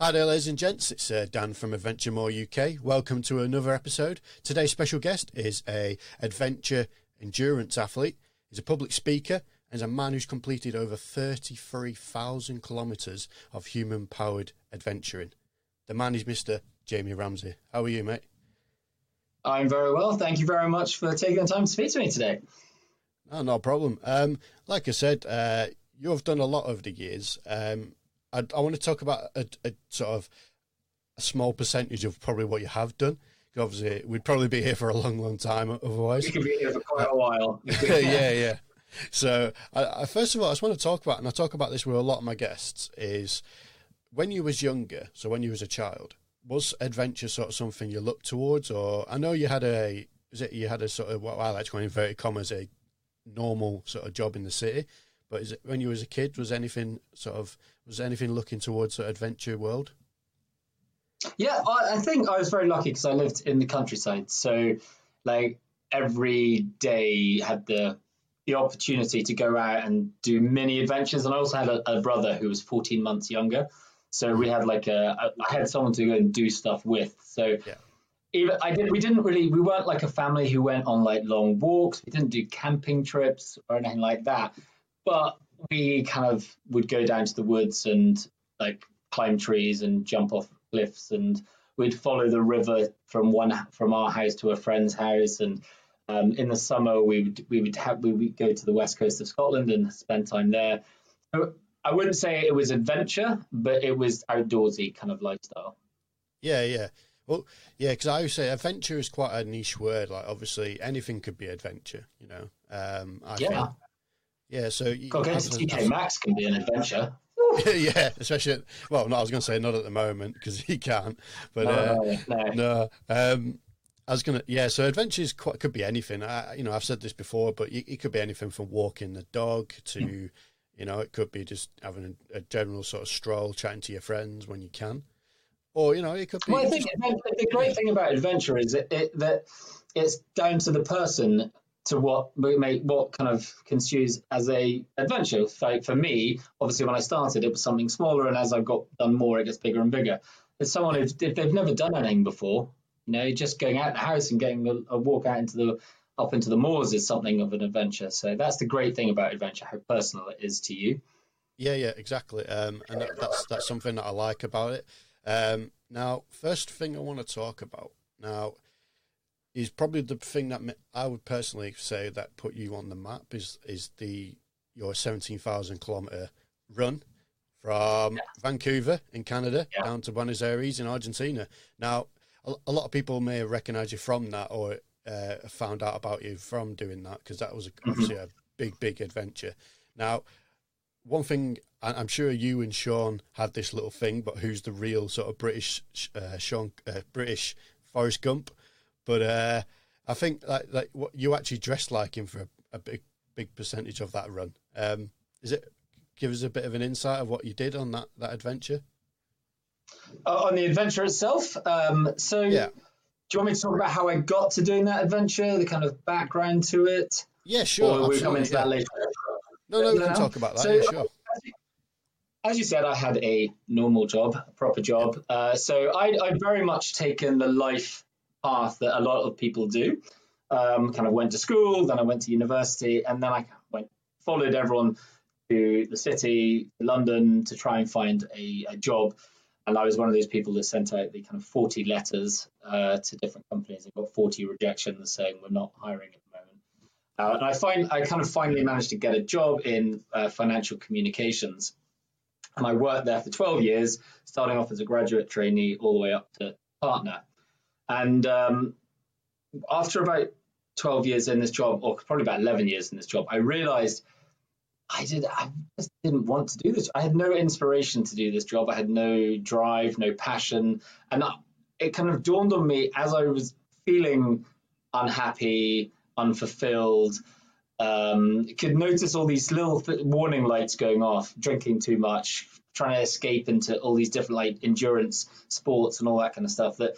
Hi there, ladies and gents. It's uh, Dan from Adventure More UK. Welcome to another episode. Today's special guest is a adventure endurance athlete. He's a public speaker and is a man who's completed over 33,000 kilometres of human-powered adventuring. The man is Mr. Jamie Ramsey. How are you, mate? I'm very well. Thank you very much for taking the time to speak to me today. No, no problem. Um, like I said, uh, you've done a lot over the years. Um, I, I want to talk about a, a, sort of a small percentage of probably what you have done. Obviously, we'd probably be here for a long, long time otherwise. We could be here for quite a while. yeah, yeah. So, I, I, first of all, I just want to talk about, and I talk about this with a lot of my guests, is when you was younger, so when you was a child, was adventure sort of something you looked towards, or I know you had a, is it you had a sort of what I like to call inverted commas a normal sort of job in the city, but is it when you was a kid? Was anything sort of was anything looking towards adventure world? Yeah, I, I think I was very lucky because I lived in the countryside, so like every day had the the opportunity to go out and do mini adventures, and I also had a, a brother who was 14 months younger, so we had like a, a I had someone to go and do stuff with. So yeah. even I did we didn't really we weren't like a family who went on like long walks. We didn't do camping trips or anything like that but we kind of would go down to the woods and like climb trees and jump off cliffs and we'd follow the river from one from our house to a friend's house and um, in the summer we would we would have we would go to the west coast of Scotland and spend time there. So I wouldn't say it was adventure, but it was outdoorsy kind of lifestyle. Yeah, yeah. Well, yeah, because I would say adventure is quite a niche word. Like, obviously, anything could be adventure. You know. Um, I yeah. Think, yeah, so you going to TK Maxx can be an adventure. yeah, especially well, no, I was going to say not at the moment because he can't, but no, uh, no, no. Um, I was gonna, yeah. So adventures quite, could be anything. I, you know, I've said this before, but it, could be anything from walking the dog to, mm. you know, it could be just having a, a, general sort of stroll, chatting to your friends when you can, or you know, it could be. Well, I think the great thing about adventure is that, it, that it's down to the person to what make what kind of construes as a adventure. For, for me, obviously, when I started, it was something smaller, and as I've got done more, it gets bigger and bigger. As someone if, if they've never done anything before, you know, just going out the house and getting a, a, walk out into the up into the moors is something of an adventure. So that's the great thing about adventure, how personal it is to you. Yeah, yeah, exactly. Um, and that, that's that's something that I like about it. Um, now, first thing I want to talk about now is probably the thing that I would personally say that put you on the map is is the your seventeen thousand kilometer run from yeah. Vancouver in Canada yeah. down to Buenos Aires in Argentina. Now, a, a lot of people may recognize you from that or uh, found out about you from doing that because that was a, mm-hmm. obviously a big, big adventure. Now, one thing I'm sure you and Sean had this little thing, but who's the real sort of British uh, Sean uh, British Forrest Gump? But uh, I think like, like what you actually dressed like him for a, a big big percentage of that run. Um, is it give us a bit of an insight of what you did on that that adventure? Uh, on the adventure itself. Um, so, yeah. do you want me to talk about how I got to doing that adventure, the kind of background to it? Yeah, sure. Or we come into yeah. that later. No, no, we can talk about that. So, yeah, sure. As you said, I had a normal job, a proper job. Uh, so I, I'd very much taken the life path that a lot of people do. Um, kind of went to school, then I went to university, and then I went followed everyone to the city, London, to try and find a, a job. And I was one of those people that sent out the kind of 40 letters uh, to different companies and got 40 rejections saying we're not hiring at the moment. Uh, and I find I kind of finally managed to get a job in uh, financial communications. And I worked there for 12 years, starting off as a graduate trainee all the way up to partner. And um, after about 12 years in this job, or probably about 11 years in this job, I realized I did I just didn't want to do this. I had no inspiration to do this job. I had no drive, no passion, and it kind of dawned on me as I was feeling unhappy, unfulfilled. Um, could notice all these little th- warning lights going off, drinking too much, trying to escape into all these different like endurance sports and all that kind of stuff. That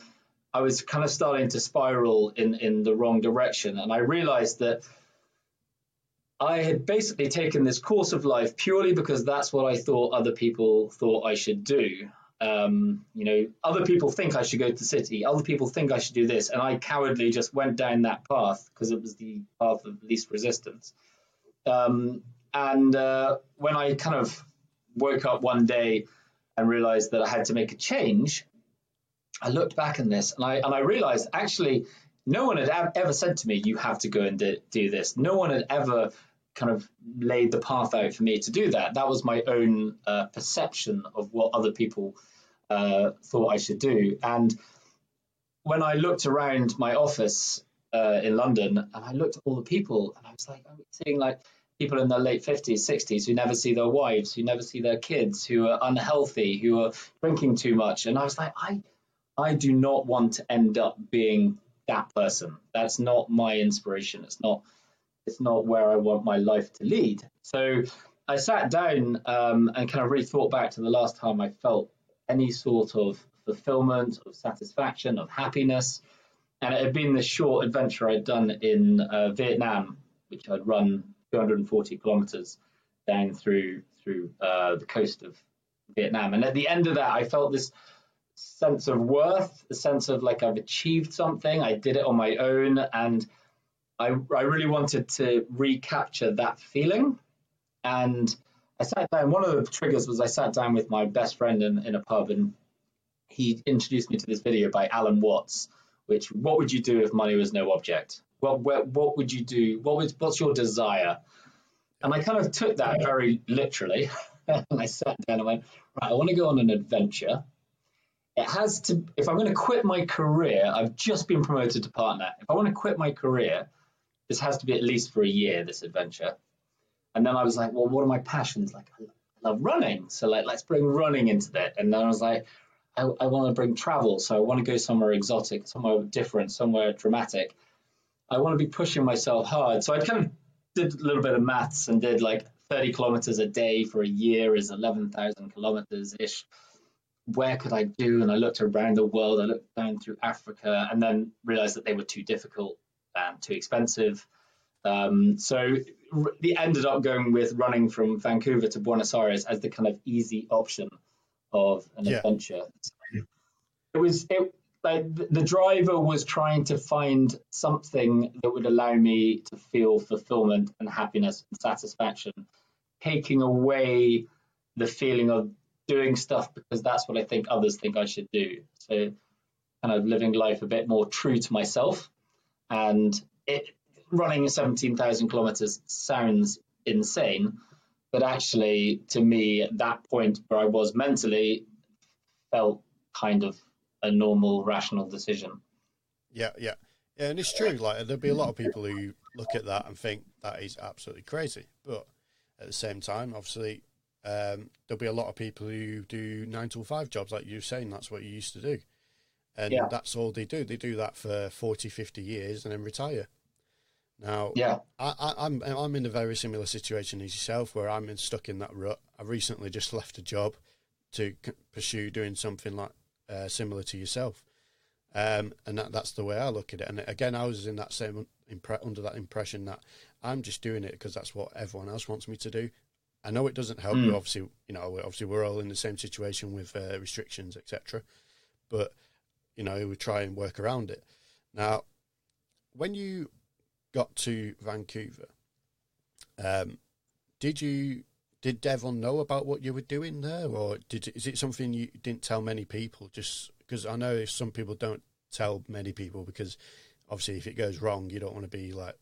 I was kind of starting to spiral in, in the wrong direction. And I realized that I had basically taken this course of life purely because that's what I thought other people thought I should do. Um, you know, other people think I should go to the city. Other people think I should do this, and I cowardly just went down that path because it was the path of least resistance. Um, and uh, when I kind of woke up one day and realized that I had to make a change, I looked back on this and I and I realized actually no one had ever said to me, "You have to go and do, do this." No one had ever kind of laid the path out for me to do that. That was my own uh, perception of what other people uh, thought I should do. And when I looked around my office uh, in London and I looked at all the people, and I was like, I'm seeing like people in their late 50s, 60s who never see their wives, who never see their kids, who are unhealthy, who are drinking too much. And I was like, I, I do not want to end up being that person. That's not my inspiration. It's not it's not where I want my life to lead. So I sat down um, and kind of really thought back to the last time I felt any sort of fulfillment, of satisfaction, of happiness. And it had been this short adventure I'd done in uh, Vietnam, which I'd run 240 kilometers down through through uh, the coast of Vietnam. And at the end of that, I felt this sense of worth, a sense of like I've achieved something. I did it on my own, and I, I really wanted to recapture that feeling. And I sat down. One of the triggers was I sat down with my best friend in, in a pub, and he introduced me to this video by Alan Watts, which what would you do if money was no object? Well, what, what would you do? What was what's your desire? And I kind of took that very literally, and I sat down and went, right, I want to go on an adventure. It has to. If I'm going to quit my career, I've just been promoted to partner. If I want to quit my career, this has to be at least for a year, this adventure. And then I was like, well, what are my passions? Like, I love running. So, like, let's bring running into that. And then I was like, I, I want to bring travel. So, I want to go somewhere exotic, somewhere different, somewhere dramatic. I want to be pushing myself hard. So, I kind of did a little bit of maths and did like 30 kilometers a day for a year is 11,000 kilometers ish. Where could I do? And I looked around the world. I looked down through Africa and then realized that they were too difficult and too expensive. Um, so they ended up going with running from Vancouver to Buenos Aires as the kind of easy option of an yeah. adventure. It was it like the driver was trying to find something that would allow me to feel fulfillment and happiness and satisfaction, taking away the feeling of doing stuff because that's what I think others think I should do. So kind of living life a bit more true to myself and it running 17,000 kilometers sounds insane, but actually, to me, at that point where I was mentally, felt kind of a normal, rational decision. Yeah, yeah, yeah, and it's true. Like there'll be a lot of people who look at that and think that is absolutely crazy, but at the same time, obviously, um, there'll be a lot of people who do nine to five jobs, like you're saying. That's what you used to do and yeah. that's all they do. They do that for 40, 50 years and then retire. Now, yeah, I, am I'm, I'm in a very similar situation as yourself, where I'm in, stuck in that rut. I recently just left a job to c- pursue doing something like uh, similar to yourself, um, and that, that's the way I look at it. And again, I was in that same impre- under that impression that I'm just doing it because that's what everyone else wants me to do. I know it doesn't help. Mm. Obviously, you know, obviously we're all in the same situation with uh, restrictions, etc. But you know, we try and work around it. Now, when you got to Vancouver, um, did you did Devon know about what you were doing there, or did is it something you didn't tell many people? Just because I know some people don't tell many people because obviously if it goes wrong, you don't want to be like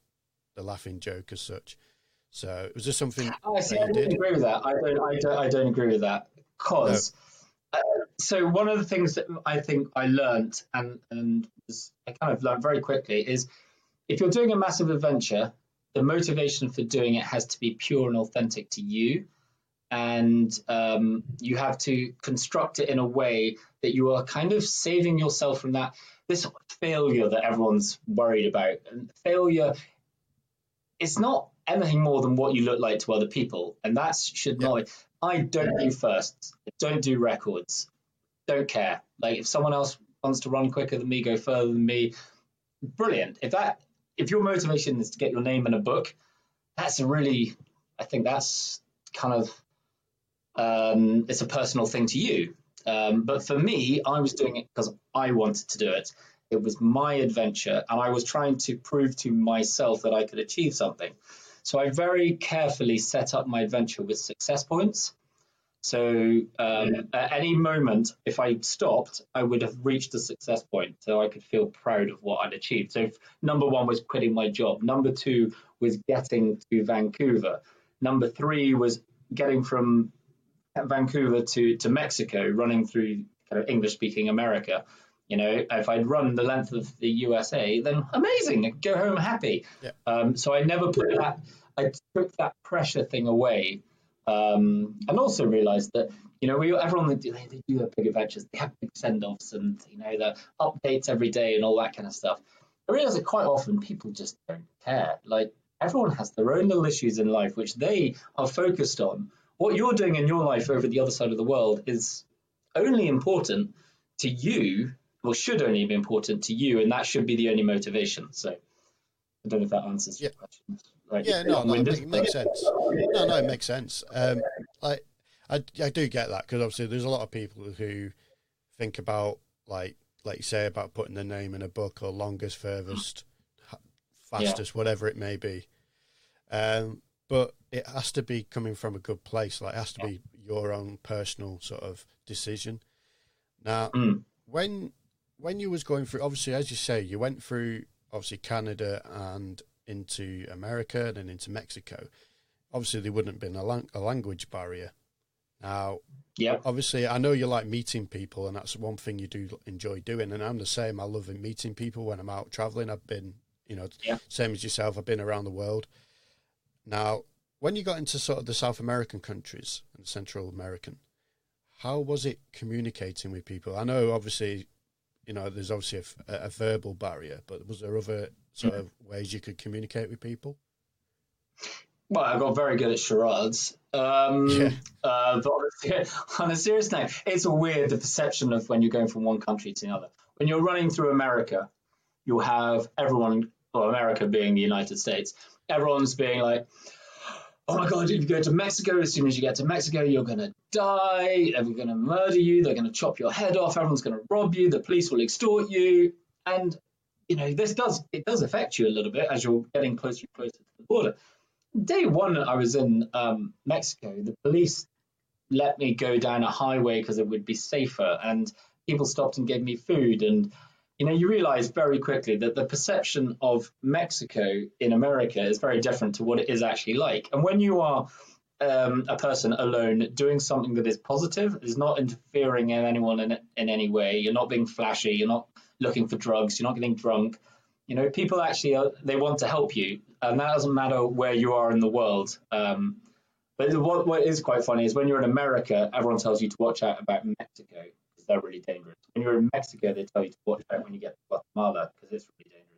the laughing joke as such. So was there something? Oh, see, I don't did? agree with that. I don't. I don't. I don't agree with that because. No so one of the things that I think I learned and and I kind of learned very quickly is if you're doing a massive adventure, the motivation for doing it has to be pure and authentic to you, and um, you have to construct it in a way that you are kind of saving yourself from that this failure that everyone's worried about. And failure, it's not anything more than what you look like to other people, and that should yeah. not. I don't do firsts. Don't do records. Don't care. Like if someone else wants to run quicker than me, go further than me, brilliant. If that if your motivation is to get your name in a book, that's a really I think that's kind of um, it's a personal thing to you. Um, but for me, I was doing it because I wanted to do it. It was my adventure, and I was trying to prove to myself that I could achieve something. So I very carefully set up my adventure with success points. So um, at any moment, if I stopped, I would have reached a success point, so I could feel proud of what I'd achieved. So number one was quitting my job. Number two was getting to Vancouver. Number three was getting from Vancouver to, to Mexico, running through kind of English speaking America. You know, if I'd run the length of the USA, then amazing, I'd go home happy. Yeah. Um, so I never put that, I took that pressure thing away. Um, and also realized that, you know, we everyone they do, they do their big adventures, they have big send offs and, you know, the updates every day and all that kind of stuff. I realize that quite often people just don't care. Like, everyone has their own little issues in life which they are focused on what you're doing in your life over the other side of the world is only important to you, or should only be important to you, and that should be the only motivation. So I don't know if that answers yeah. your question. Like, yeah, no, no, it makes sense. No, no, it makes sense. Um, I, I, I do get that because obviously there's a lot of people who think about like, like you say about putting their name in a book or longest, furthest, fastest, yeah. whatever it may be. Um, but it has to be coming from a good place. Like it has to be your own personal sort of decision. Now, mm. when when you was going through, obviously, as you say, you went through obviously Canada and into America and then into Mexico. Obviously, there wouldn't have been a, lang- a language barrier. Now, yeah, obviously, I know you like meeting people, and that's one thing you do enjoy doing. And I'm the same. I love meeting people when I'm out traveling. I've been, you know, yeah. same as yourself. I've been around the world. Now, when you got into sort of the South American countries and Central American, how was it communicating with people? I know, obviously, you know, there's obviously a, a verbal barrier, but was there other sort of ways you could communicate with people? Well, I got very good at charades. Um, yeah. uh, but on a serious note, it's a weird the perception of when you're going from one country to another. When you're running through America, you'll have everyone, well, America being the United States, everyone's being like, oh my god, if you go to Mexico, as soon as you get to Mexico, you're going to die. They're going to murder you. They're going to chop your head off. Everyone's going to rob you. The police will extort you. And you know this does it does affect you a little bit as you're getting closer and closer to the border. Day one, I was in um, Mexico. The police let me go down a highway because it would be safer, and people stopped and gave me food and you know, you realize very quickly that the perception of Mexico in America is very different to what it is actually like. And when you are um, a person alone doing something that is positive, is not interfering in anyone in, in any way, you're not being flashy, you're not looking for drugs, you're not getting drunk. You know, people actually are, they want to help you, and that doesn't matter where you are in the world. Um, but what, what is quite funny is when you're in America, everyone tells you to watch out about Mexico because they're really dangerous. When you're in Mexico, they tell you to watch out when you get to Guatemala because it's really dangerous.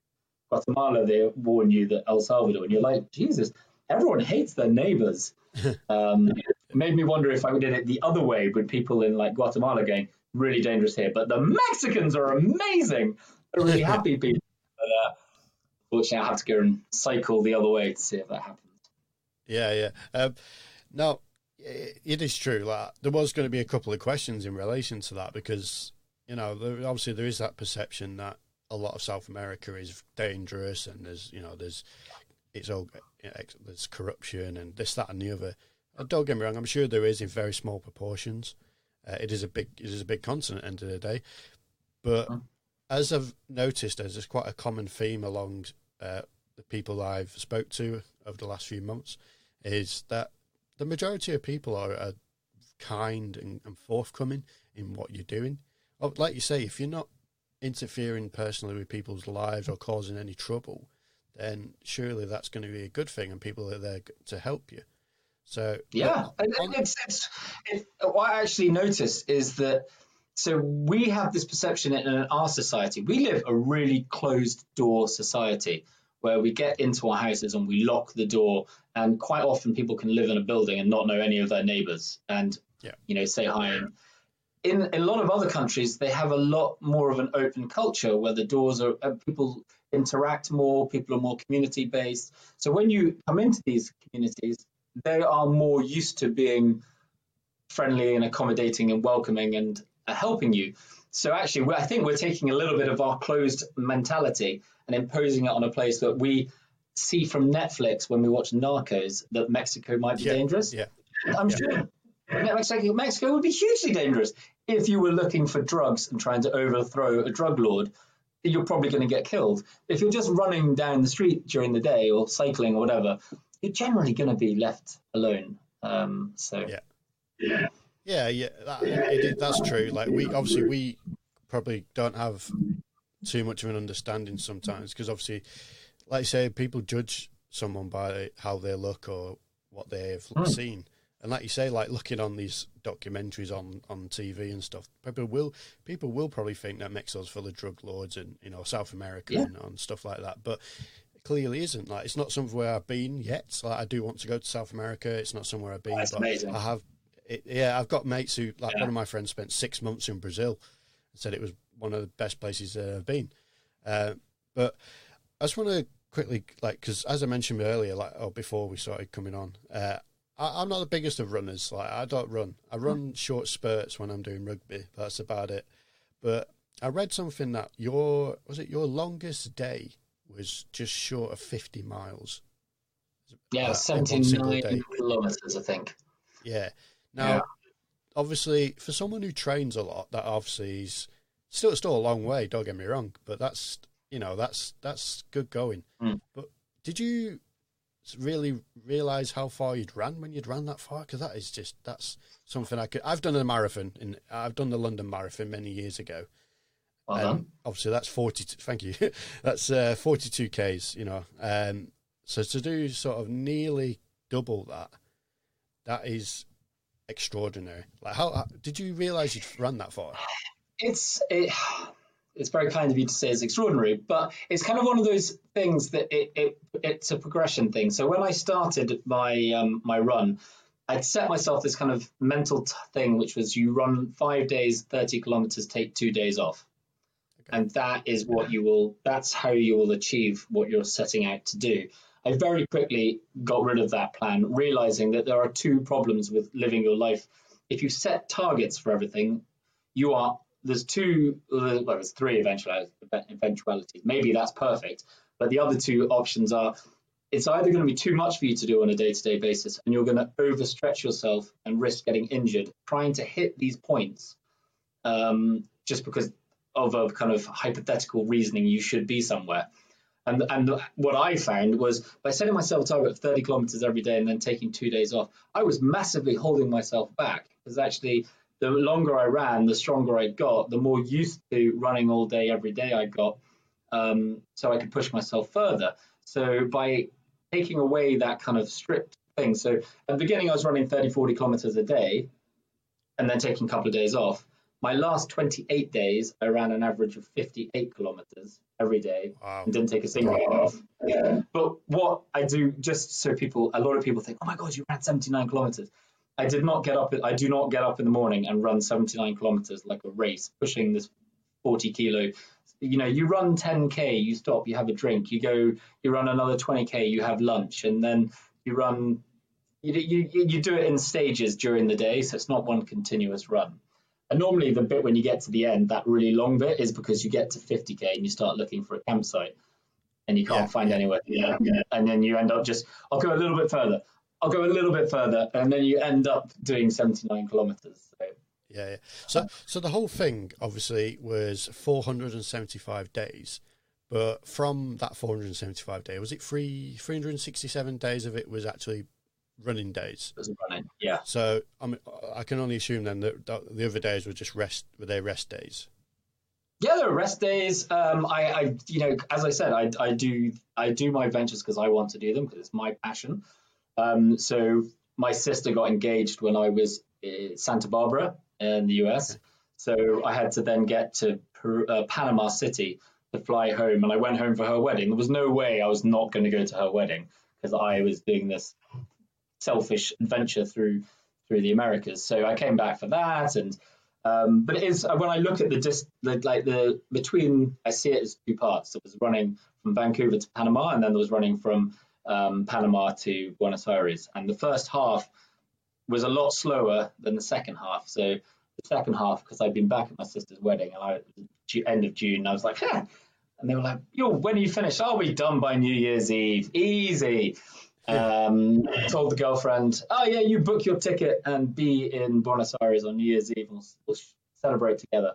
Guatemala, they warn you that El Salvador, and you're like, Jesus, everyone hates their neighbors. um, it made me wonder if I did it the other way with people in like Guatemala going, really dangerous here, but the Mexicans are amazing. They're really happy people. But, uh, fortunately, I have to go and cycle the other way to see if that happens. Yeah, yeah. Um, now, it is true. Like there was going to be a couple of questions in relation to that because you know there, obviously there is that perception that a lot of South America is dangerous and there's you know there's it's all there's corruption and this that and the other. And don't get me wrong, I'm sure there is in very small proportions. Uh, it is a big it is a big continent end of the day, but as I've noticed, there's quite a common theme along uh, the people I've spoke to over the last few months is that the majority of people are, are kind and, and, forthcoming in what you're doing. Oh, like you say, if you're not interfering personally with people's lives or causing any trouble, then surely that's going to be a good thing, and people are there to help you. So yeah, on- it's, it's, it, what I actually noticed is that so we have this perception in our society. We live a really closed door society where we get into our houses and we lock the door. And quite often, people can live in a building and not know any of their neighbors, and yeah. you know, say hi. And in, in a lot of other countries, they have a lot more of an open culture where the doors are people interact more, people are more community based. So when you come into these communities, they are more used to being friendly and accommodating and welcoming and helping you. So actually, I think we're taking a little bit of our closed mentality and imposing it on a place that we see from Netflix when we watch Narcos that Mexico might be Yeah, dangerous. yeah. I'm Yeah. sure Mexico, Mexico would be hugely dangerous if you were looking for drugs and trying to overthrow a drug lord. You're probably going to get killed. If you're just running down the street during the day or cycling or whatever, you're generally going to be left alone. Um, so Yeah. yeah. Yeah, yeah, that, it, it, that's true. Like we obviously we probably don't have too much of an understanding sometimes because obviously, like you say, people judge someone by how they look or what they've Hmm. seen, and like you say, like looking on these documentaries on on TV and stuff, people will people will probably think that Mexico's full of drug lords and you know South America Yeah. and, and stuff like that, but. it Clearly isn't like it's not somewhere where I've been yet. Like I do want to go to South America. It's not somewhere I've been, That's but amazing. I have it, yeah, I've got mates who, like Yeah. one of my friends, spent six months in Brazil and said it was one of the best places that I've been. Uh, but I just want to quickly, like, because as I mentioned earlier, like, oh, before we started coming on, uh, I, I'm not the biggest of runners. Like, I don't run. I run short spurts when I'm doing rugby. That's about it. But I read something that your was it your longest day was just short of 50 miles. Yeah, Uh, in one single 79 kilometers, I think. Yeah. Now, Yeah. obviously, for someone who trains a lot, that obviously is still still a long way. Don't get me wrong, but that's you know that's that's good going. Mm. But did you really realize how far you'd ran when you'd ran that far? Because that is just that's something I could. I've done a marathon, and I've done the London Marathon many years ago. Well Um, obviously, that's forty. Thank you. that's uh, forty-two k's. You know, um, so to do sort of nearly double that, that is extraordinary. Like, how, how did you realise you'd run that far? It's it, it's very kind of you to say it's extraordinary, but it's kind of one of those things that it, it it's a progression thing. So when I started my um, my run, I'd set myself this kind of mental t- thing, which was you run five days, thirty kilometers, take two days off, Okay. and that is what you will. That's how you will achieve what you're setting out to do. I very quickly got rid of that plan, realizing that there are two problems with living your life. If you set targets for everything, you are there's two well there's three eventualities, maybe that's perfect but the other two options are it's either going to be too much for you to do on a day-to-day basis and you're going to overstretch yourself and risk getting injured trying to hit these points um, just because of a kind of hypothetical reasoning you should be somewhere. And and what I found was by setting myself a target of 30 kilometers every day and then taking two days off, I was massively holding myself back because actually the longer I ran, the stronger I got, the more used to running all day every day I got, um, so I could push myself further. So by taking away that kind of strict thing, so at the beginning I was running 30, 40 kilometers a day, and then taking a couple of days off. My last 28 days, I ran an average of 58 kilometers every day Wow. and didn't take a single day off. But what I do, just so people, a lot of people think, oh my God, you ran 79 kilometers. I did not get up, I do not get up in the morning and run 79 kilometers like a race, pushing this 40 kilo. You know, you run 10K, you stop, you have a drink, you go, you run another 20K, you have lunch, and then you run, you, you, you do it in stages during the day, so it's not one continuous run. And normally, the bit when you get to the end, that really long bit, is because you get to 50k and you start looking for a campsite, and you can't Yeah, find yeah. anywhere. Yeah, and then you end up just, I'll go a little bit further. I'll go a little bit further, and then you end up doing 79 kilometers. So, Yeah, yeah. So, so the whole thing obviously was 475 days, but from that 475 day, was it three 367 days of it was actually running days? it was running. Yeah. So I mean, I can only assume then that the other days were just rest, were they rest days? Yeah, there are rest days. Um, I, I, you know, as I said, I, I do, I do my ventures because I want to do them because it's my passion. Um, so my sister got engaged when I was in Santa Barbara in the US. So I had to then get to Per- uh, Panama City to fly home, and I went home for her wedding. There was no way I was not going to go to her wedding because I was doing this selfish adventure through through the Americas. So I came back for that, and um, but it is when I look at the, dis, the like the between I see it as two parts. It was running from Vancouver to Panama, and then there was running from um, Panama to Buenos Aires. And the first half was a lot slower than the second half. So the second half because I'd been back at my sister's wedding and I end of June. I was like, huh. and they were like, "Yo, when are you finished? I'll be done by New Year's Eve. Easy." Um, told the girlfriend, "Oh yeah, you book your ticket and be in Buenos Aires on New Year's Eve. We'll, we'll celebrate together."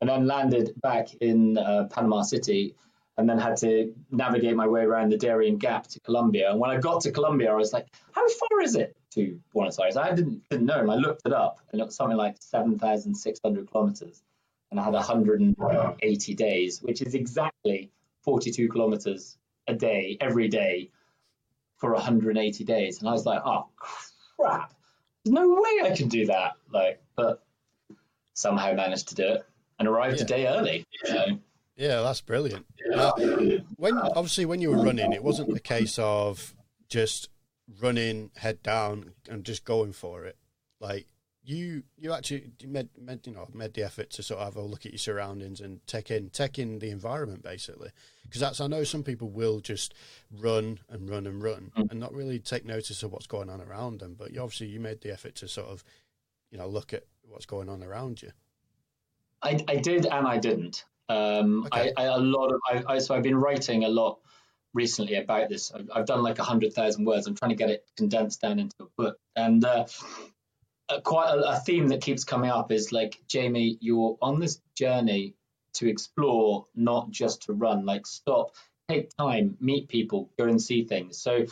And then landed back in uh, Panama City, and then had to navigate my way around the Darien Gap to Colombia. And when I got to Colombia, I was like, "How far is it to Buenos Aires?" I didn't didn't know, and I looked it up, and it was something like seven thousand six hundred kilometers. And I had 180 days, which is exactly 42 kilometers a day every day for 180 days. And I was like, oh crap, there's no way I can do that. Like, but somehow managed to do it and arrived yeah. a day early. So. Yeah, that's brilliant. Now, when obviously when you were running, it wasn't the case of just running head down and just going for it. Like you, you actually made, made you know made the effort to sort of have a look at your surroundings and take in take in the environment basically because that's I know some people will just run and run and run mm. and not really take notice of what's going on around them. But you, obviously, you made the effort to sort of, you know, look at what's going on around you. I, I did and I didn't. Um, okay. I, I, a lot of I, I, so I've been writing a lot recently about this. I've, I've done like a hundred thousand words. I'm trying to get it condensed down into a book, and uh, quite a, a theme that keeps coming up is like Jamie, you're on this journey to explore, not just to run. Like stop, take time, meet people, go and see things. So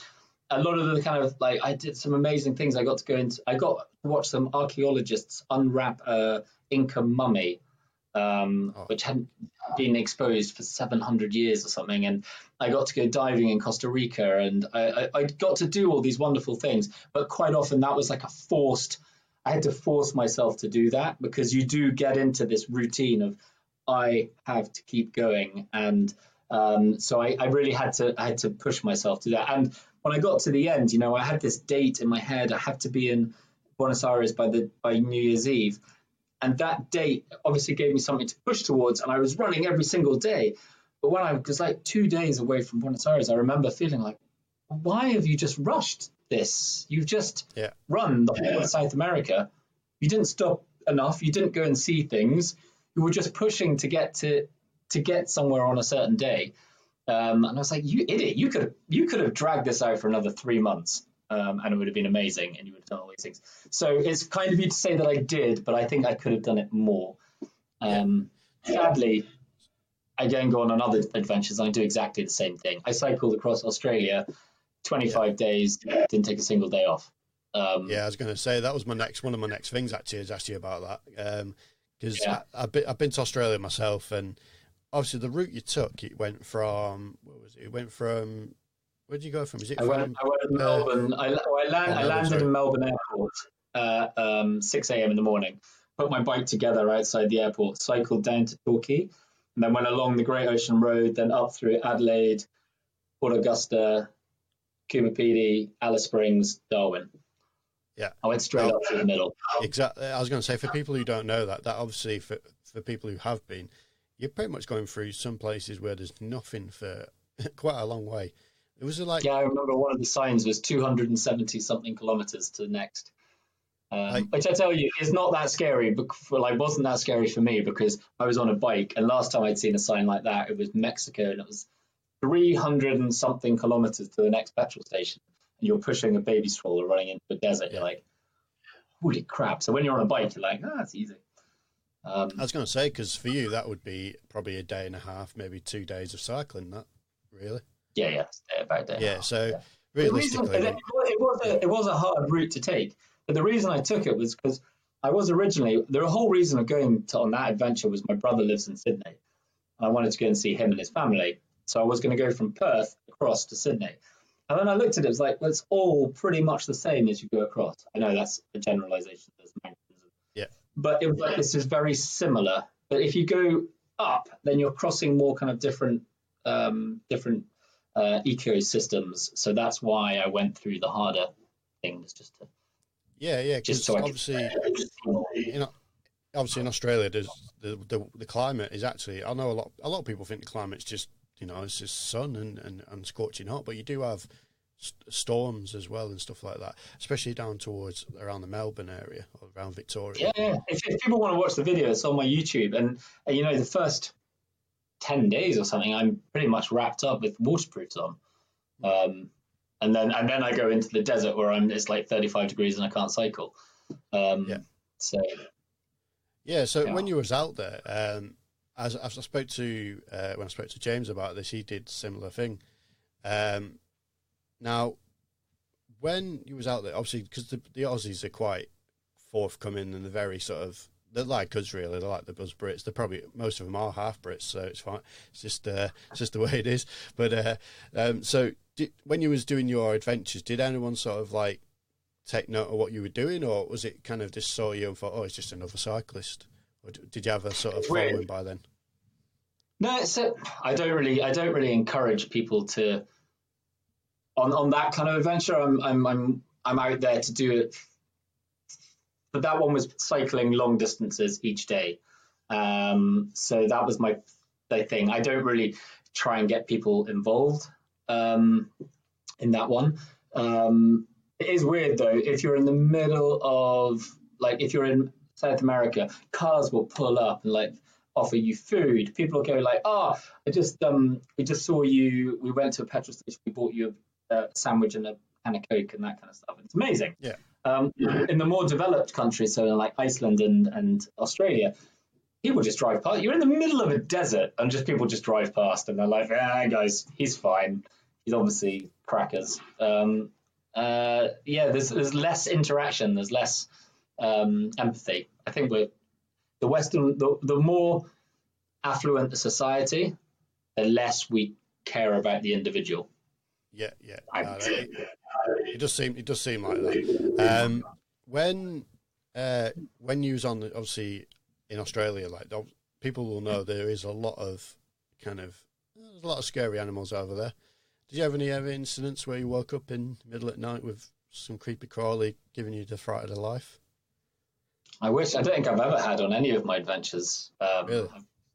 a lot of the kind of like I did some amazing things. I got to go into I got to watch some archaeologists unwrap a Inca mummy, um, oh. which hadn't been exposed for 700 years or something. And I got to go diving in Costa Rica, and I, I, I got to do all these wonderful things. But quite often that was like a forced. I had to force myself to do that because you do get into this routine of I have to keep going. And um, so I, I, really had to I had to push myself to that. And when I got to the end, you know, I had this date in my head. I have to be in Buenos Aires by the by New Year's Eve. And that date obviously gave me something to push towards. And I was running every single day. But when I was like two days away from Buenos Aires, I remember feeling like, why have you just rushed this? You've just yeah. run the whole yeah. of South America. You didn't stop enough. You didn't go and see things You were just pushing to get to to get somewhere on a certain day. Um, and I was like, "You idiot! You could have you could have dragged this out for another three months, um, and it would have been amazing, and you would have done all these things." So it's kind of you to say that I did, but I think I could have done it more. Um, sadly, I then go on another adventures, and I do exactly the same thing. I cycled across Australia, 25 yeah. days, didn't take a single day off. Um, yeah, I was going to say that was my next one of my next things actually is ask you about that. Um, because yeah. I've been I've been to Australia myself, and obviously the route you took, it went from what was it? It went from where did you go from? Is it? I, from, went, I went to uh, Melbourne. I, I, land, I landed in Melbourne Airport at um, six a.m. in the morning. Put my bike together outside the airport, cycled down to Torquay, and then went along the Great Ocean Road, then up through Adelaide, Port Augusta, Pedy, Alice Springs, Darwin. Yeah, I went straight up to the middle. Exactly. I was going to say for people who don't know that, that obviously for for people who have been, you're pretty much going through some places where there's nothing for quite a long way. It was like yeah, I remember one of the signs was 270 something kilometers to the next. Um, which I tell you is not that scary, but for, like wasn't that scary for me because I was on a bike, and last time I'd seen a sign like that, it was Mexico, and it was 300 and something kilometers to the next petrol station and you're pushing a baby stroller running into a desert, yeah. you're like, holy crap. So when you're on a bike, you're like, ah, it's easy. Um, I was going to say, because for you, that would be probably a day and a half, maybe two days of cycling, that really? Yeah, yeah, about day. Yeah, so yeah. realistically. Reason, it, it, was a, it was a hard route to take. But the reason I took it was because I was originally, the whole reason of going to, on that adventure was my brother lives in Sydney. And I wanted to go and see him and his family. So I was going to go from Perth across to Sydney. And then I looked at it, it was like, well, it's all pretty much the same as you go across. I know that's a generalization. There's mountains. Yeah. But it was like, this is very similar. But if you go up, then you're crossing more kind of different, um, different uh, ecosystems. So that's why I went through the harder things just to. Yeah, yeah, because so obviously, you know, obviously in Australia, there's the, the the climate is actually. I know a lot. A lot of people think the climate's just you know, it's just sun and, and, and scorching hot, but you do have storms as well and stuff like that, especially down towards around the Melbourne area or around Victoria. Yeah, yeah. If, if people want to watch the video, it's on my YouTube, and, and you know the first ten days or something, I'm pretty much wrapped up with waterproofs on. Um, and then and then I go into the desert where I'm it's like 35 degrees and I can't cycle. Um, yeah. So. Yeah. So yeah. when you was out there, um, as, as I spoke to uh, when I spoke to James about this, he did similar thing. Um, now, when you was out there, obviously because the, the Aussies are quite forthcoming and they're very sort of they're like us really. They're like the Buzz Brits. They're probably most of them are half Brits, so it's fine. It's just uh, it's just the way it is. But uh, um, so did, when you was doing your adventures, did anyone sort of like take note of what you were doing, or was it kind of just saw you and thought, oh, it's just another cyclist, or did you have a sort of following by then? No, it's I don't really, I don't really encourage people to on on that kind of adventure. I'm I'm I'm I'm out there to do it. But that one was cycling long distances each day, um, so that was my thing. I don't really try and get people involved um, in that one. Um, it is weird though if you're in the middle of like if you're in South America, cars will pull up and like offer you food. People will go like, "Oh, I just um we just saw you. We went to a petrol station. We bought you a, a sandwich and a can of coke and that kind of stuff. It's amazing." Yeah. Um, in the more developed countries, so like Iceland and and Australia, people just drive past. You're in the middle of a desert, and just people just drive past, and they're like, "Ah, guys, he's fine. He's obviously crackers." Um, uh, yeah, there's there's less interaction. There's less um, empathy. I think we're the Western. The, the more affluent the society, the less we care about the individual. Yeah, yeah. It, it, does seem it does seem like that. Um, when uh, when you was on the, obviously in Australia, like people will know there is a lot of kind of there's a lot of scary animals over there. Did you have any ever incidents where you woke up in the middle at night with some creepy crawly giving you the fright of the life? I wish. I don't think I've ever had on any of my adventures. Um, really?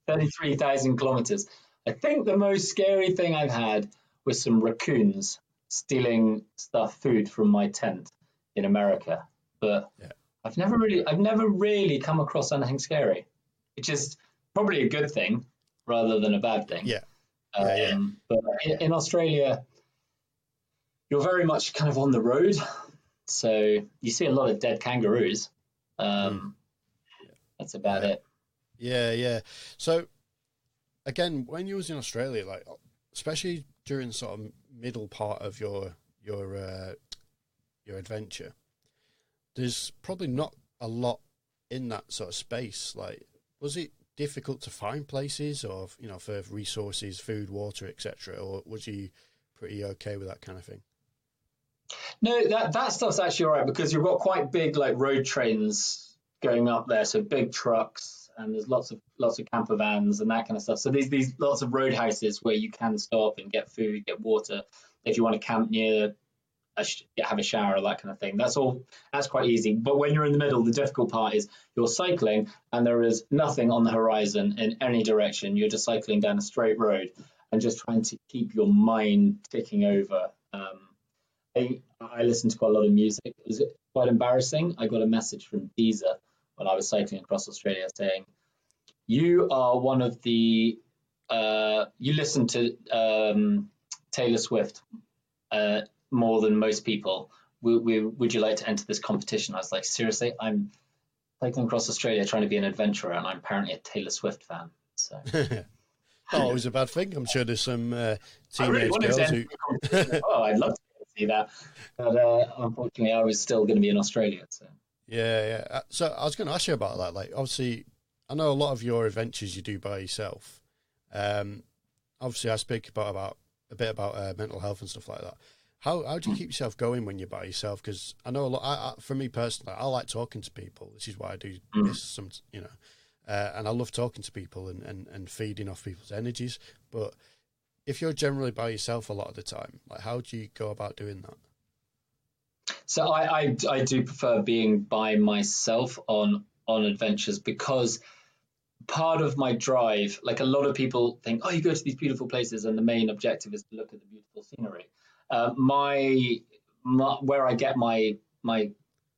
33,000 kilometers. I think the most scary thing I've had was some raccoons stealing stuff, food from my tent in America. But yeah. I've never really, I've never really come across anything scary, which is probably a good thing rather than a bad thing. Yeah. Um, yeah, yeah. But in, in Australia, you're very much kind of on the road, so you see a lot of dead kangaroos. Um, mm. That's about it. Yeah, yeah. So again, when you was in Australia, like especially during sort of middle part of your your uh, your adventure, there's probably not a lot in that sort of space. Like, was it difficult to find places, or you know, for resources, food, water, etc., or was you pretty okay with that kind of thing? No, that that stuff's actually all right because you've got quite big like road trains going up there, so big trucks, and there's lots of lots of camper vans and that kind of stuff. So these these lots of roadhouses where you can stop and get food, get water if you want to camp near. A, have a shower, or that kind of thing. That's all. That's quite easy. But when you're in the middle, the difficult part is you're cycling and there is nothing on the horizon in any direction. You're just cycling down a straight road and just trying to keep your mind ticking over. Um, I, I listened to quite a lot of music. It was quite embarrassing. I got a message from Deezer when I was cycling across Australia saying, "You are one of the uh, you listen to um, Taylor Swift uh, more than most people. Would you like to enter this competition?" I was like, "Seriously, I'm cycling across Australia trying to be an adventurer, and I'm apparently a Taylor Swift fan." So. Not always a bad thing. I'm sure there's some uh, teenage really girls who. oh, I'd love to see that. But uh, unfortunately, I was still going to be in Australia. So. Yeah, yeah. Uh, so I was going to ask you about that. Like, obviously, I know a lot of your adventures you do by yourself. Um, obviously, I speak about about a bit about uh, mental health and stuff like that. How how do you keep yourself going when you're by yourself? Because I know a lot. I, I, for me personally, I like talking to people. This is why I do mm. this. Some you know, uh, and I love talking to people and, and, and feeding off people's energies. But if you're generally by yourself a lot of the time, like how do you go about doing that? So I, I, I do prefer being by myself on on adventures because part of my drive, like a lot of people think, oh, you go to these beautiful places and the main objective is to look at the beautiful scenery. uh, my, my, where I get my my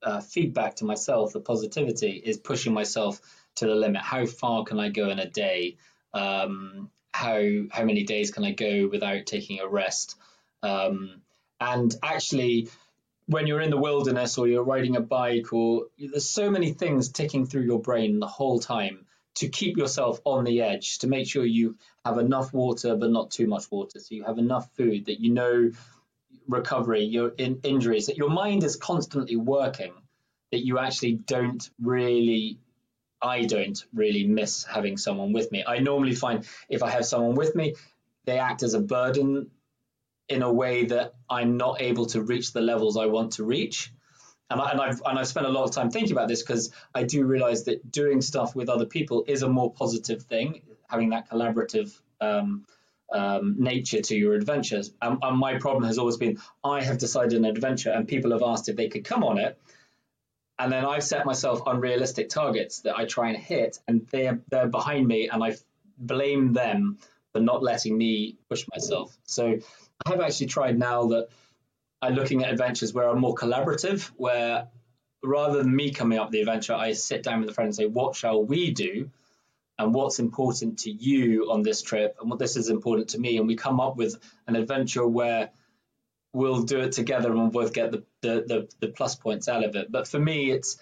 uh, feedback to myself, the positivity, is pushing myself to the limit. How far can I go in a day? Um, how how many days can I go without taking a rest? Um, and actually, when you're in the wilderness or you're riding a bike, or there's so many things ticking through your brain the whole time to keep yourself on the edge, to make sure you have enough water but not too much water, so you have enough food that you know recovery, your in, injuries, that your mind is constantly working, that you actually don't really, I don't really miss having someone with me. I normally find if I have someone with me, they act as a burden in a way that I'm not able to reach the levels I want to reach. And, I, and I've and I've spent a lot of time thinking about this because I do realize that doing stuff with other people is a more positive thing, having that collaborative um, um, nature to your adventures. And, and, my problem has always been I have decided an adventure, and people have asked if they could come on it, and then I've set myself unrealistic targets that I try and hit, and they're they're behind me, and I blame them for not letting me push myself. So I have actually tried now that I'm looking at adventures where I'm more collaborative, where rather than me coming up with the adventure, I sit down with a friend and say, "What shall we do?" and what's important to you on this trip? And what this is important to me? And we come up with an adventure where we'll do it together and we'll both get the, the, the, the plus points out of it. But for me it's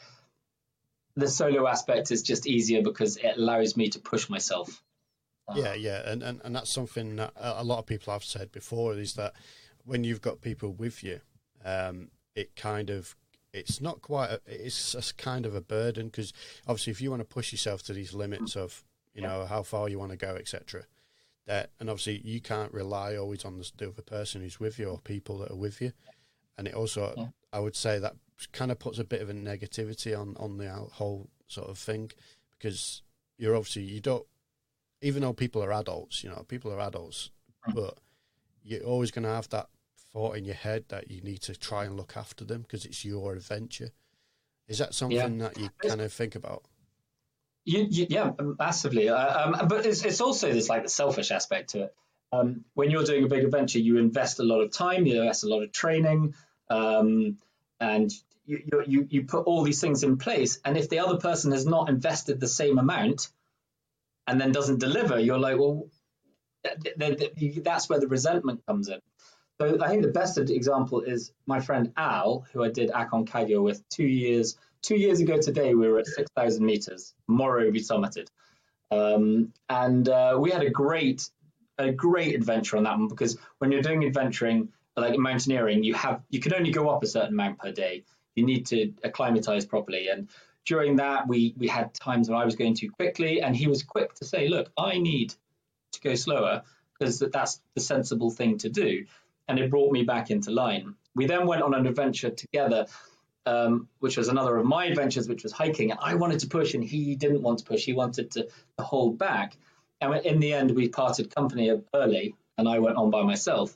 the solo aspect is just easier because it allows me to push myself yeah yeah and, and, and that's something that a lot of people have said before is that when you've got people with you um, it kind of it's not quite a, it's a kind of a burden because obviously if you want to push yourself to these limits of you know how far you want to go, etc. That and obviously you can't rely always on the, the other person who's with you or people that are with you, and it also yeah. I would say that kind of puts a bit of a negativity on on the whole sort of thing because you're obviously you don't even though people are adults, you know, people are adults, but you're always going to have that thought in your head that you need to try and look after them because it's your adventure. Is that something yeah. that you kind of think about? You, you, yeah, massively. Uh, um, but it's, it's also this like the selfish aspect to it. Um, when you're doing a big adventure, you invest a lot of time, you invest a lot of training, um, and you, you, you put all these things in place. And if the other person has not invested the same amount and then doesn't deliver, you're like, well, that's where the resentment comes in. So I think the best example is my friend Al, who I did Aconcagua with two years two years ago today, we were at 6,000 meters. Morro we summited. Um, and uh, we had a great, a great adventure on that one because when you're doing adventuring, like mountaineering, you have you can only go up a certain amount per day. You need to acclimatize properly. And during that, we we had times when I was going too quickly, and he was quick to say, "Look, I need to go slower because that's the sensible thing to do." And it brought me back into line. We then went on an adventure together um, which was another of my adventures, which was hiking. I wanted to push, and he didn't want to push. He wanted to, to hold back. And in the end, we parted company early, and I went on by myself.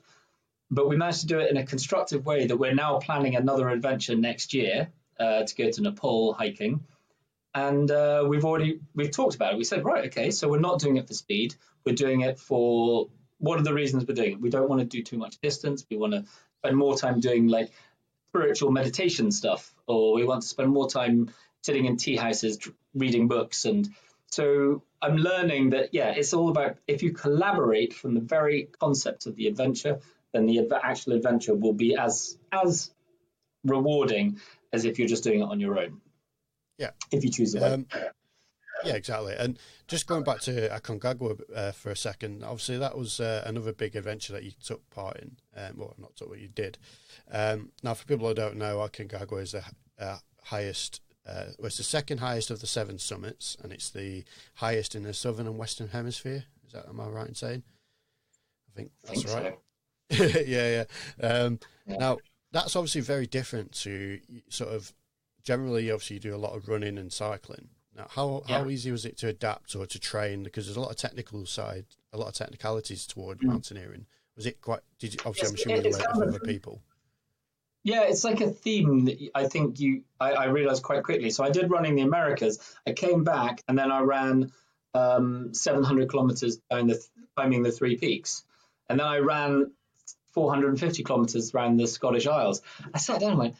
But we managed to do it in a constructive way that we're now planning another adventure next year uh, to go to Nepal hiking. And uh, we've already we've talked about it. We said, right, okay, so we're not doing it for speed. We're doing it for what are the reasons we're doing it? We don't want to do too much distance. We want to spend more time doing like spiritual meditation stuff, or we want to spend more time sitting in tea houses reading books. And so I'm learning that, yeah, it's all about if you collaborate from the very concept of the adventure, then the actual adventure will be as as rewarding as if you're just doing it on your own. Yeah. If you choose it. Um, yeah, exactly. And just going back to Aconcagua uh, for a second, obviously that was uh, another big adventure that you took part in. Um, well, not took, what you did. Um, now, for people who don't know, Aconcagua is the uh, highest. Uh, well, it's the second highest of the seven summits, and it's the highest in the southern and western hemisphere. Is that am I right in saying? I think that's I think right. So. yeah, yeah. Um, yeah. Now, that's obviously very different to sort of generally. Obviously, you do a lot of running and cycling. Now, how yeah. how easy was it to adapt or to train? Because there's a lot of technical side, a lot of technicalities toward mm. mountaineering. Was it quite? Did you obviously? I'm sure you worked with other people. Yeah, it's like a theme that I think you I, I, realized quite quickly. So I did running the Americas. I came back and then I ran um, 700 kilometers down the climbing the three peaks, and then I ran 450 kilometers around the Scottish Isles. I sat down and went,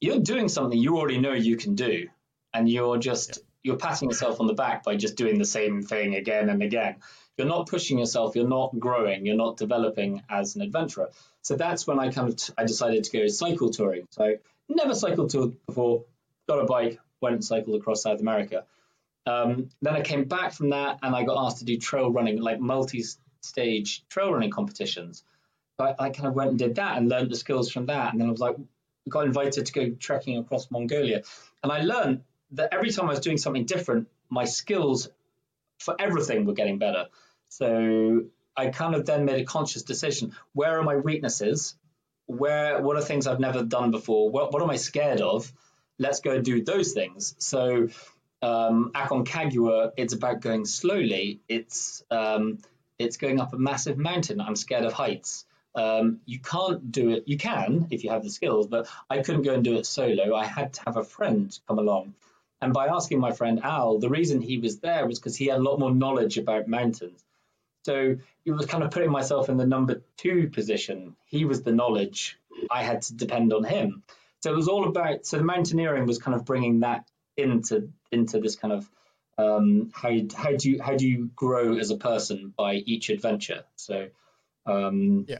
You're doing something you already know you can do. And you're just, yeah. you're patting yourself on the back by just doing the same thing again and again. You're not pushing yourself, you're not growing, you're not developing as an adventurer. So that's when I kind of, t- I decided to go cycle touring. So never cycled tour before, got a bike, went and cycled across South America. Um, then I came back from that and I got asked to do trail running, like multi stage trail running competitions. I, I, kind of went and did that and learned the skills from that. And then I was like, got invited to go trekking across Mongolia. And I learned that every time I was doing something different, my skills for everything were getting better. So I kind of then made a conscious decision where are my weaknesses? Where what are things I've never done before? What, what am I scared of? Let's go and do those things. So um, Aconcagua, it's about going slowly. It's um, it's going up a massive mountain. I'm scared of heights. Um, you can't do it. You can if you have the skills, but I couldn't go and do it solo. I had to have a friend come along. And by asking my friend Al, the reason he was there was because he had a lot more knowledge about mountains. So it was kind of putting myself in the number two position. He was the knowledge. I had to depend on him. So it was all about. So the mountaineering was kind of bringing that into into this kind of um, how how do you how do you grow as a person by each adventure. So um, yeah,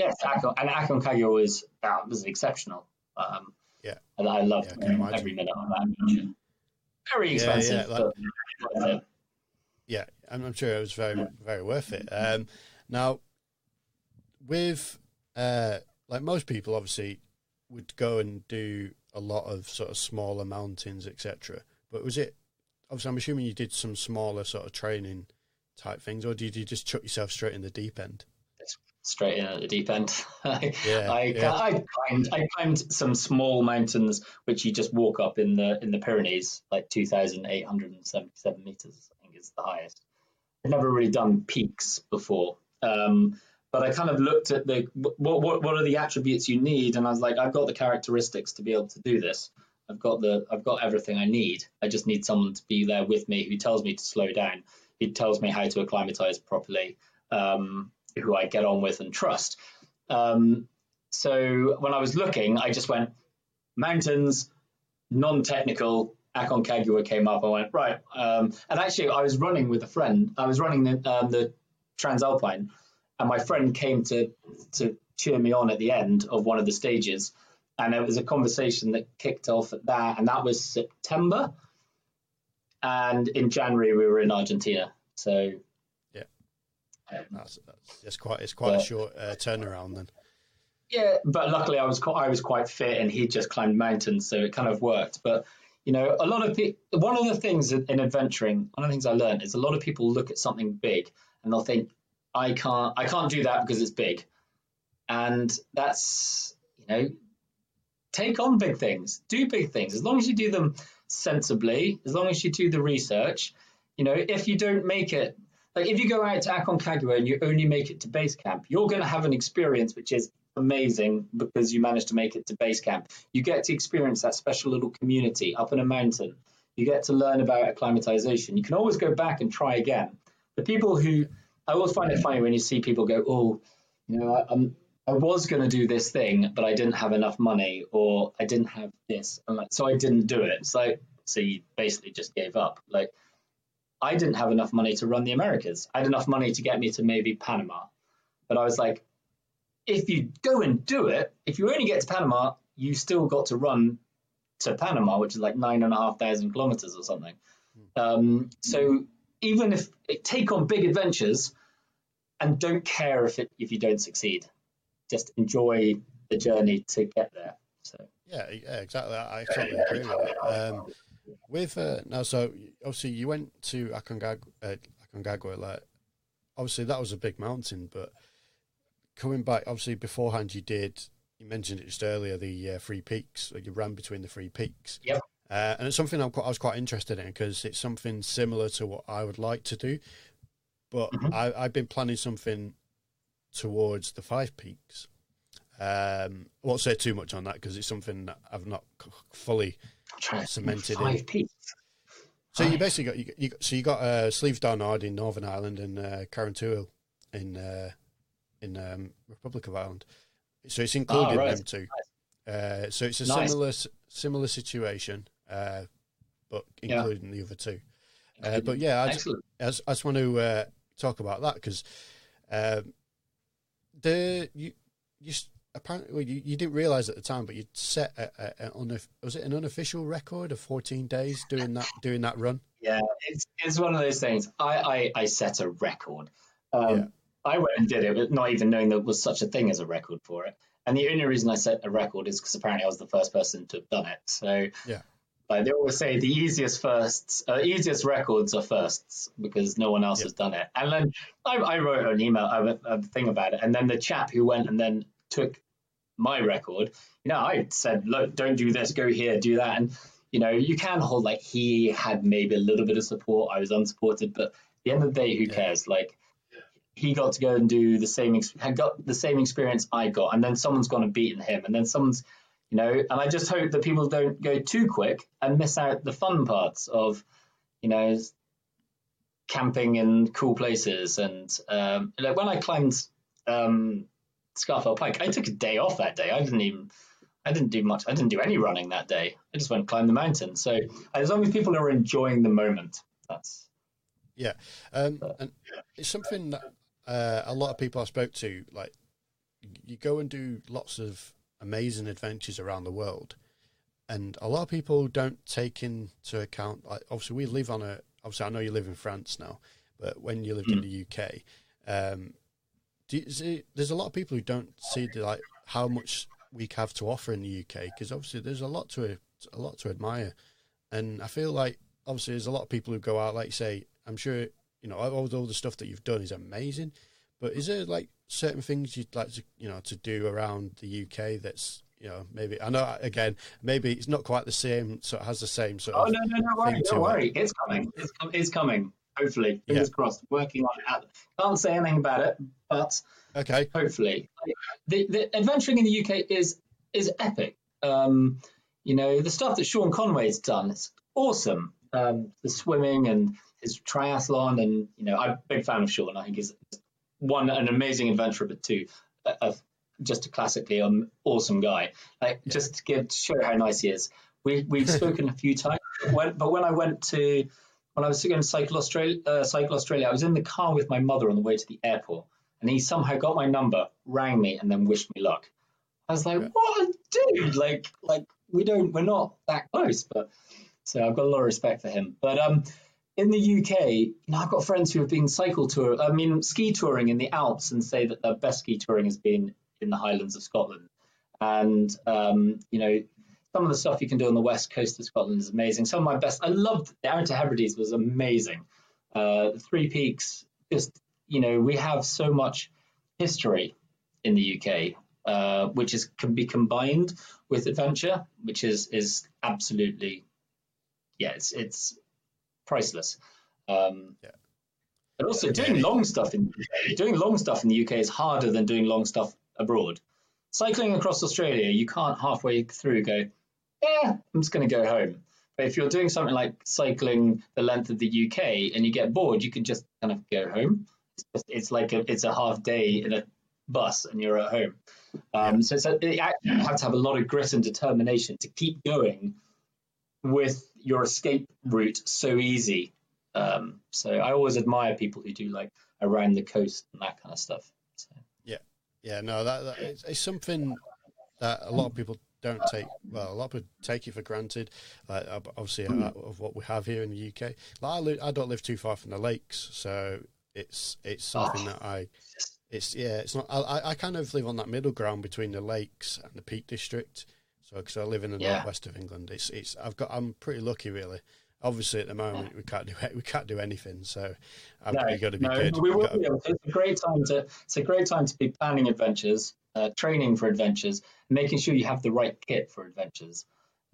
yes, Akon, and Aconcagua was uh, was exceptional. Um, yeah, and I loved yeah, every minute of that. Very expensive. Yeah, yeah, like, yeah, I'm, sure it was very very worth it. Um, now, with uh, like most people, obviously, would go and do a lot of sort of smaller mountains, etc. But was it obviously? I'm assuming you did some smaller sort of training type things, or did you just chuck yourself straight in the deep end? Straight in at the deep end. yeah, I, yeah. I climbed I climbed some small mountains which you just walk up in the in the Pyrenees, like two thousand eight hundred and seventy seven meters. I think is the highest. I've never really done peaks before. Um, but I kind of looked at the what, what what are the attributes you need, and I was like, I've got the characteristics to be able to do this. I've got the I've got everything I need. I just need someone to be there with me who tells me to slow down, who tells me how to acclimatize properly, um, who I get on with and trust. Um, so when I was looking, I just went mountains, non-technical. Aconcagua came up. I went right, um, and actually I was running with a friend. I was running the, um, the Transalpine and my friend came to to cheer me on at the end of one of the stages, and it was a conversation that kicked off at that, and that was September, and in January we were in Argentina. So that's, that's it's quite it's quite but, a short uh, turnaround then. Yeah, but luckily I was quite, I was quite fit, and he just climbed mountains, so it kind of worked. But you know, a lot of people. One of the things in adventuring, one of the things I learned is a lot of people look at something big and they'll think, I can't I can't do that because it's big. And that's you know take on big things, do big things as long as you do them sensibly, as long as you do the research. You know, if you don't make it like if you go out to Aconcagua and you only make it to base camp, you're going to have an experience which is amazing because you managed to make it to base camp. You get to experience that special little community up in a mountain. You get to learn about acclimatization. You can always go back and try again. The people who I always find it funny when you see people go, "Oh, you know, I, am I was going to do this thing, but I didn't have enough money, or I didn't have this, like, so I didn't do it." It's like, so you basically just gave up. Like, I didn't have enough money to run the Americas. I had enough money to get me to maybe Panama, but I was like, if you go and do it, if you only get to Panama, you still got to run to Panama, which is like nine and a half thousand kilometers or something. Um, so even if take on big adventures, and don't care if it if you don't succeed. Just enjoy the journey to get there. So yeah, yeah, exactly. I totally agree with that. Um, with uh, now, so obviously you went to Aconcagua, uh, Aconcagua, like obviously that was a big mountain, but coming back, obviously beforehand you did. You mentioned it just earlier, the uh, three peaks. Like you ran between the three peaks. Yep. Uh, and it's something I'm, quite, I was quite interested in because it's something similar to what I would like to do. But mm-hmm. I, I've been planning something towards the Five Peaks. Um, I won't say too much on that because it's something that I've not fully cemented five in. So you basically got you, you so you got uh, Slieve Donard in Northern Ireland and uh, Carrauntoohil in uh, in um, Republic of Ireland. So it's including right. them too. Uh, so it's a Nice. similar similar situation, uh, but Yeah. including the other two. Uh, but yeah, I just, I just, I just want to uh, talk about that because um, the you you apparently well, you, you didn't realize at the time, but you set a, a, a unof- was it an unofficial record of 14 days doing that doing that run? Yeah, it's, it's one of those things. I, I, I set a record. Um, Yeah. I went and did it, but not even knowing there was such a thing as a record for it. And the only reason I set a record is because apparently I was the first person to have done it. So Yeah. like they always say, the easiest firsts, uh, easiest records are firsts because no one else Yeah. has done it. And then I, I wrote an email, a, a thing about it, and then the chap who went and then took my record, you know, I said, look, don't do this, go here, do that, and you know, you can hold like he had maybe a little bit of support, I was unsupported, but at the end of the day, who Yeah. cares? Like he got to go and do the same, ex- had got the same experience I got, and then someone's gone and beaten him, and then someone's, you know, and I just hope that people don't go too quick and miss out the fun parts of, you know, camping in cool places. And um, like when I climbed um, Scafell Pike, I took a day off that day. I didn't even, I didn't do much. I didn't do any running that day. I just went and climbed the mountain. So as long as people are enjoying the moment, that's Yeah, um, and it's something that uh, a lot of people I spoke to like. You go and do lots of amazing adventures around the world, and a lot of people don't take into account. Like, obviously, we live on a. Obviously, I know you live in France now, but when you lived in the UK, um, do you see, there's a lot of people who don't see the, like how much we have to offer in the UK because obviously there's a lot to a lot to admire, and I feel like obviously there's a lot of people who go out like say. I'm sure you know all, all the stuff that you've done is amazing, but is there like certain things you'd like to you know to do around the UK that's you know maybe I know again maybe it's not quite the same so it has the same sort Oh of no, no, no worry, don't it. worry. It's coming. It's, com- it's coming. Hopefully, fingers Yeah. crossed. Working on it. Can't say anything about it, but okay hopefully, the, the adventuring in the UK is is epic. Um, you know, the stuff that Sean Conway's done is awesome. Um, the swimming and his triathlon, and you know, I'm a big fan of Sean. I think he's one an amazing adventurer, but two, a, a, just a classically um, awesome guy. Like just to give to show how nice he is. We we've spoken a few times, when, but when I went to when I was going to Cycle Australia, uh, Cycle Australia, I was in the car with my mother on the way to the airport, and he somehow got my number, rang me, and then wished me luck. I was like, Yeah. "What, dude? Like, like we don't, we're not that close." But so I've got a lot of respect for him. But um, in the UK, you know, I've got friends who have been cycle tour, I mean, ski touring in the Alps, and say that their best ski touring has been in the Highlands of Scotland. And um, you know, some of the stuff you can do on the west coast of Scotland is amazing. Some of my best, I loved the to Hebrides was amazing. Uh, the Three Peaks, just you know, we have so much history in the UK, uh, which is can be combined with adventure, which is is absolutely, yeah, it's it's priceless. Um, Yeah. But also doing long stuff in doing long stuff in the UK is harder than doing long stuff abroad. Cycling across Australia, you can't halfway through go, yeah, I'm just going to go home. But if you're doing something like cycling the length of the UK and you get bored, you can just kind of go home. It's, just, it's like a, it's a half day in a bus and you're at home. Um, So it's a, you have to have a lot of grit and determination to keep going with your escape route so easy. Um, so I always admire people who do like around the coast and that kind of stuff. So, Yeah, Yeah, no, that, that it's, it's something that a lot of people don't take. Well, a lot of people take it for granted. Like ob- obviously uh, of what we have here in the UK. Like I, I don't live too far from the lakes, so it's it's something that I. It's yeah, it's not. I, I- I kind of live on that middle ground between the lakes and the Peak District. So because I live in the Yeah. northwest of England, it's it's. I've got. I'm pretty lucky, really. Obviously, at the moment, we can't do we can't do anything. So I've No, got to be no, good. we will be able to. It's a great time to. It's a great time to be planning adventures, uh, training for adventures, making sure you have the right kit for adventures.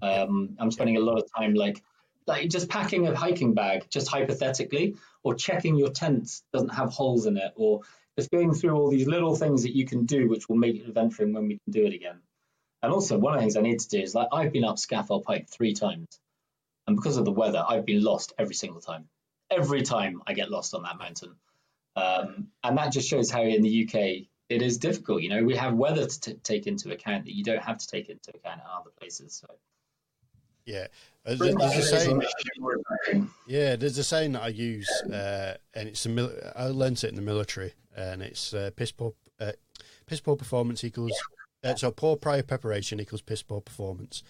Um, I'm spending a lot of time like, like just packing a hiking bag, just hypothetically, or checking your tent doesn't have holes in it, or just going through all these little things that you can do, which will make adventuring when we can do it again. And also, one of the things I need to do is like I've been up Scafell Pike three times, and because of the weather, I've been lost every single time. Every time I get lost on that mountain, um, and that just shows how in the UK it is difficult. You know, we have weather to t- take into account that you don't have to take into account at other places. So. Yeah, there's, there's a saying. Yeah, there's a saying that I use, uh, and it's a mil- I learned it in the military, and it's uh, piss poor, uh, piss poor performance equals uh, so poor prior preparation equals piss poor performance.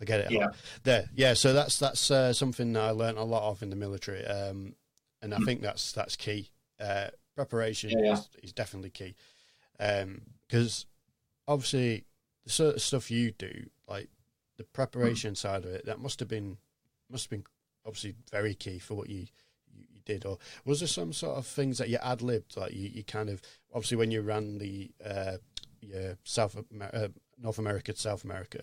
I get it. Yeah. There. Yeah. So that's that's uh, something that I learned a lot of in the military, um, and I mm. think that's that's key. Uh, preparation yeah, yeah. Is, is, definitely key because um, obviously the sort of stuff you do, like the preparation mm. side of it, that must have been must have been obviously very key for what you you, did. Or was there some sort of things that you ad libbed, like you, you kind of obviously when you ran the uh, your South uh, North America to South America,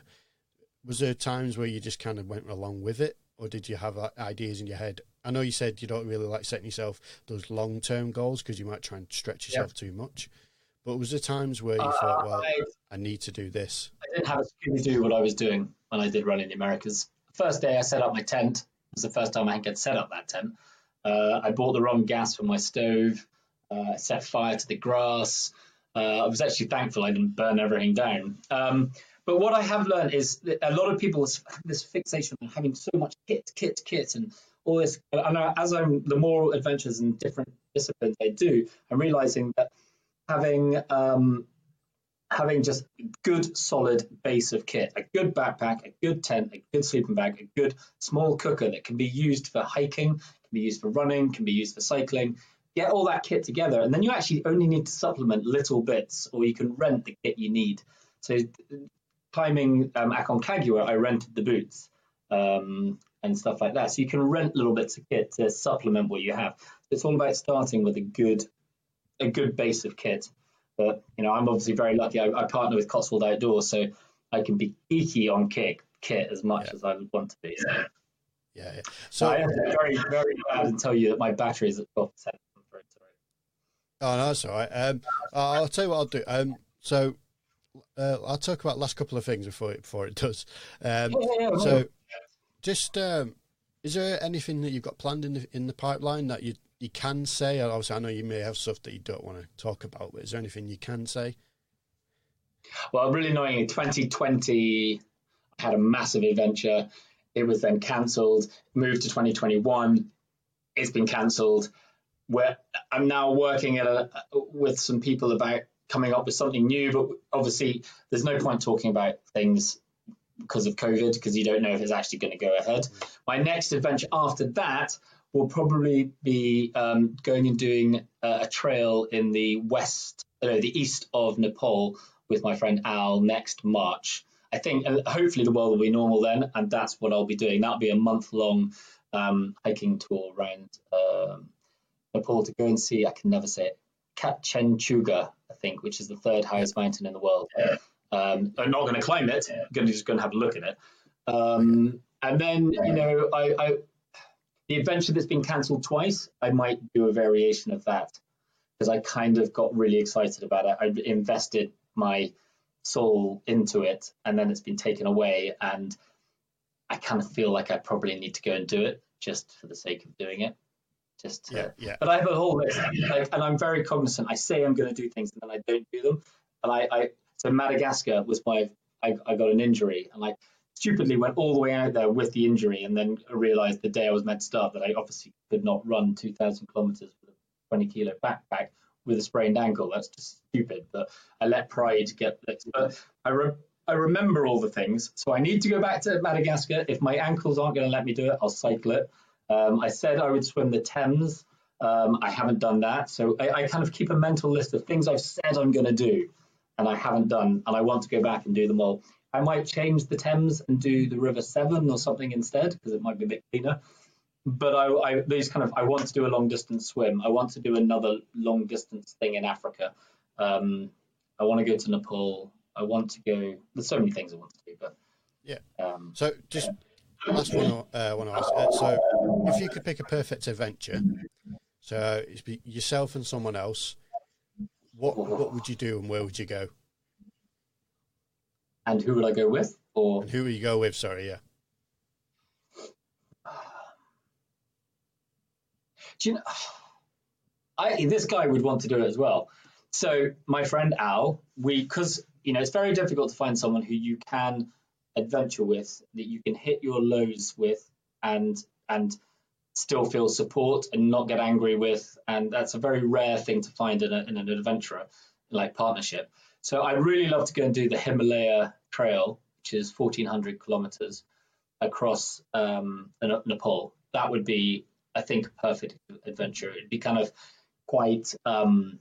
was there times where you just kind of went along with it, or did you have uh, ideas in your head? I know you said you don't really like setting yourself those long term goals because you might try and stretch yourself yep. too much. But was there times where you uh, thought, well, I, I, need to do this? I didn't have a Scooby do what I was doing when I did run in the Americas. First day I set up my tent. It was the first time I had set up that tent. Uh, I bought the wrong gas for my stove. Uh, set fire to the grass. Uh, I was actually thankful I didn't burn everything down. Um, but what I have learned is that a lot of people have this fixation on having so much kit, kit, kit, and all this. And as I'm the more adventures in different disciplines I do, I'm realizing that having um, having just good solid base of kit, a good backpack, a good tent, a good sleeping bag, a good small cooker that can be used for hiking, can be used for running, can be used for cycling. Get all that kit together, and then you actually only need to supplement little bits, or you can rent the kit you need. So climbing um, Aconcagua, I rented the boots um, and stuff like that. So you can rent little bits of kit to supplement what you have. It's all about starting with a good a good base of kit. But you know, I'm obviously very lucky. I, I partner with Cotswold Outdoors, so I can be geeky on kit kit as much yeah. as I want to be. So. Yeah, yeah. So I am very, very glad to tell you that my battery is at twelve percent. Oh no, that's all right. Um, I'll tell you what I'll do. Um, so uh, I'll talk about last couple of things before it, before it does. Um, so, just um, is there anything that you've got planned in the in the pipeline that you you can say? Obviously, I know you may have stuff that you don't want to talk about, but is there anything you can say? Well, really annoying. 2020, I had a massive adventure. It was then cancelled. Moved to 2021. It's been cancelled. Where I'm now working a, with some people about coming up with something new. But obviously, there's no point talking about things because of COVID because you don't know if it's actually going to go ahead. Mm. My next adventure after that will probably be um, going and doing a, a trail in the west, no, the east of Nepal with my friend Al next March. I think uh, hopefully the world will be normal then, and that's what I'll be doing. That'll be a month long um, hiking tour around um, Nepal to go and see. I can never say it. Katchenjunga, I think, which is the third highest mountain in the world. Um, I'm not going to climb it. I'm to just going to have a look at it. Um, and then, you know, I, I, the adventure that's been cancelled twice, I might do a variation of that because I kind of got really excited about it. I invested my soul into it, and then it's been taken away, and I kind of feel like I probably need to go and do it just for the sake of doing it just to, yeah, yeah. But I have a whole list, like, and I'm very cognizant. I say I'm going to do things, and then I don't do them. And I, I so Madagascar was my I, I got an injury, and I stupidly went all the way out there with the injury, and then realized the day I was meant to start that I obviously could not run 2,000 kilometers with a 20 kilo backpack with a sprained ankle. That's just stupid. But I let pride get. But I. Re- I remember all the things, so I need to go back to Madagascar. If my ankles aren't going to let me do it, I'll cycle it. Um, I said I would swim the Thames. Um, I haven't done that. So I, I, kind of keep a mental list of things I've said I'm going to do and I haven't done, and I want to go back and do them all. I might change the Thames and do the River Severn or something instead because it might be a bit cleaner. But I, I, these kind of, I want to do a long distance swim. I want to do another long distance thing in Africa. Um, I want to go to Nepal. I want to go. There's so many things I want to do, but yeah. Um, so just yeah last one I uh, want to ask. Uh, so, if you could pick a perfect adventure, so it's yourself and someone else, what what would you do and where would you go? And who would I go with? Or and who would you go with? Sorry, yeah. Do you know? I this guy would want to do it as well. so my friend Al, we because you know it's very difficult to find someone who you can adventure with that you can hit your lows with and and still feel support and not get angry with and that's a very rare thing to find in, a, in an adventurer like partnership so i'd really love to go and do the himalaya trail which is 1400 kilometers across um, nepal that would be i think a perfect adventure it'd be kind of quite um,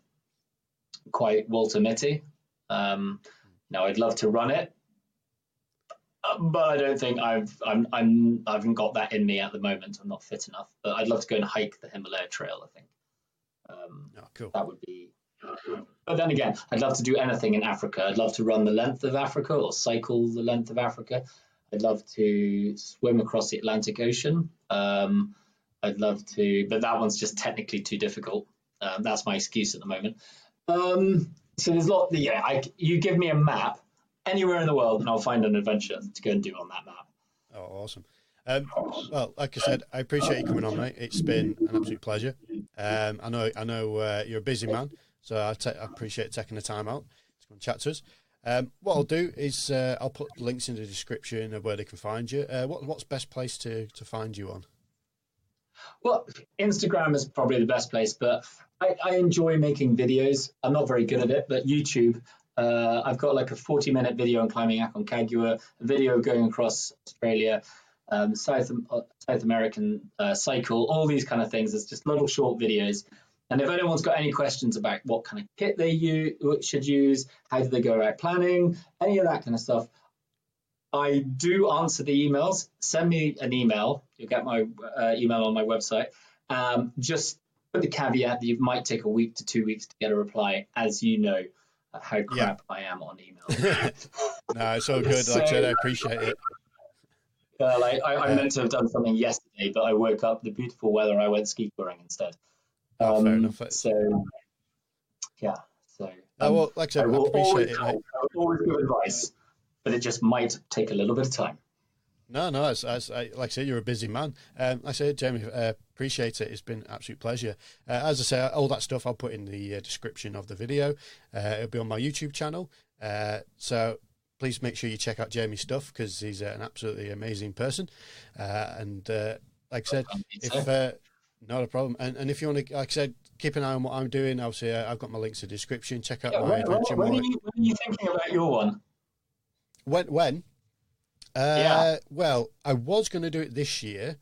quite walter mitty um, now i'd love to run it but I don't think I've I'm I'm I haven't got that in me at the moment. I'm not fit enough. But I'd love to go and hike the Himalaya Trail. I think. Um, oh, cool. That would be. But then again, I'd love to do anything in Africa. I'd love to run the length of Africa or cycle the length of Africa. I'd love to swim across the Atlantic Ocean. Um, I'd love to, but that one's just technically too difficult. Um, that's my excuse at the moment. Um, so there's a lot. Yeah, I, you give me a map anywhere in the world, and I'll find an adventure to go and do on that map. Oh, awesome. Um, well, like I said, I appreciate you coming on, mate. It's been an absolute pleasure. Um, I know, I know uh, you're a busy man, so I, appreciate taking the time out to come and chat to us. Um, what I'll do is uh, I'll put links in the description of where they can find you. Uh, what, what's best place to, to find you on? Well, Instagram is probably the best place, but I, I enjoy making videos. I'm not very good at it, but YouTube, uh, I've got like a 40 minute video on climbing Aconcagua, a video going across Australia, um, South uh, South American uh, cycle, all these kind of things. It's just little short videos. And if anyone's got any questions about what kind of kit they use, should use, how do they go about planning, any of that kind of stuff, I do answer the emails. Send me an email. You'll get my uh, email on my website. Um, just put the caveat that it might take a week to two weeks to get a reply, as you know how crap yeah. I am on email. no, it's all good. Like I said, I appreciate it. Uh, like I, I, meant to have done something yesterday, but I woke up the beautiful weather. I went ski touring instead. Um, oh, fair um, enough. So yeah. So um, oh, well, like I said, I, will appreciate always, it. I always give advice, but it just might take a little bit of time. No, no, as, as I, like I said, you're a busy man. Um, like I said, Jamie, uh, appreciate it. It's been an absolute pleasure. Uh, as I say, all that stuff I'll put in the uh, description of the video. Uh, it'll be on my YouTube channel. Uh, so please make sure you check out Jamie's stuff because he's uh, an absolutely amazing person. and like I said, if not a problem, and, and if you want to, like I said, keep an eye on what I'm doing. Obviously, I've got my links in the description. Check out yeah, my when, adventure. When, when, are you, when are you thinking about your one? When? When? Uh, yeah. Well, I was going to do it this year,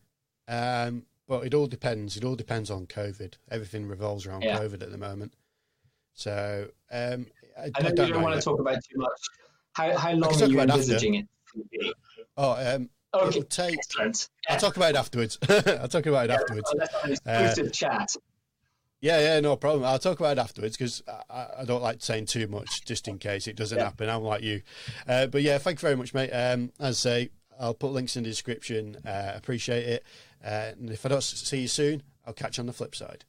um, but it all depends. It all depends on COVID. Everything revolves around yeah. COVID at the moment. So um, I, I, I don't, don't want to talk about too much. How, how long are you envisaging after. it? Oh, um, okay. it'll take. Excellent. I'll talk about it afterwards. I'll talk about it yeah, afterwards. exclusive uh, chat. Yeah, yeah, no problem. I'll talk about it afterwards because I, I, don't like saying too much just in case it doesn't yeah. happen. I'm like you. Uh, but yeah, thank you very much, mate. Um, as I say, I'll put links in the description. Uh, appreciate it. Uh, and if I don't see you soon, I'll catch you on the flip side.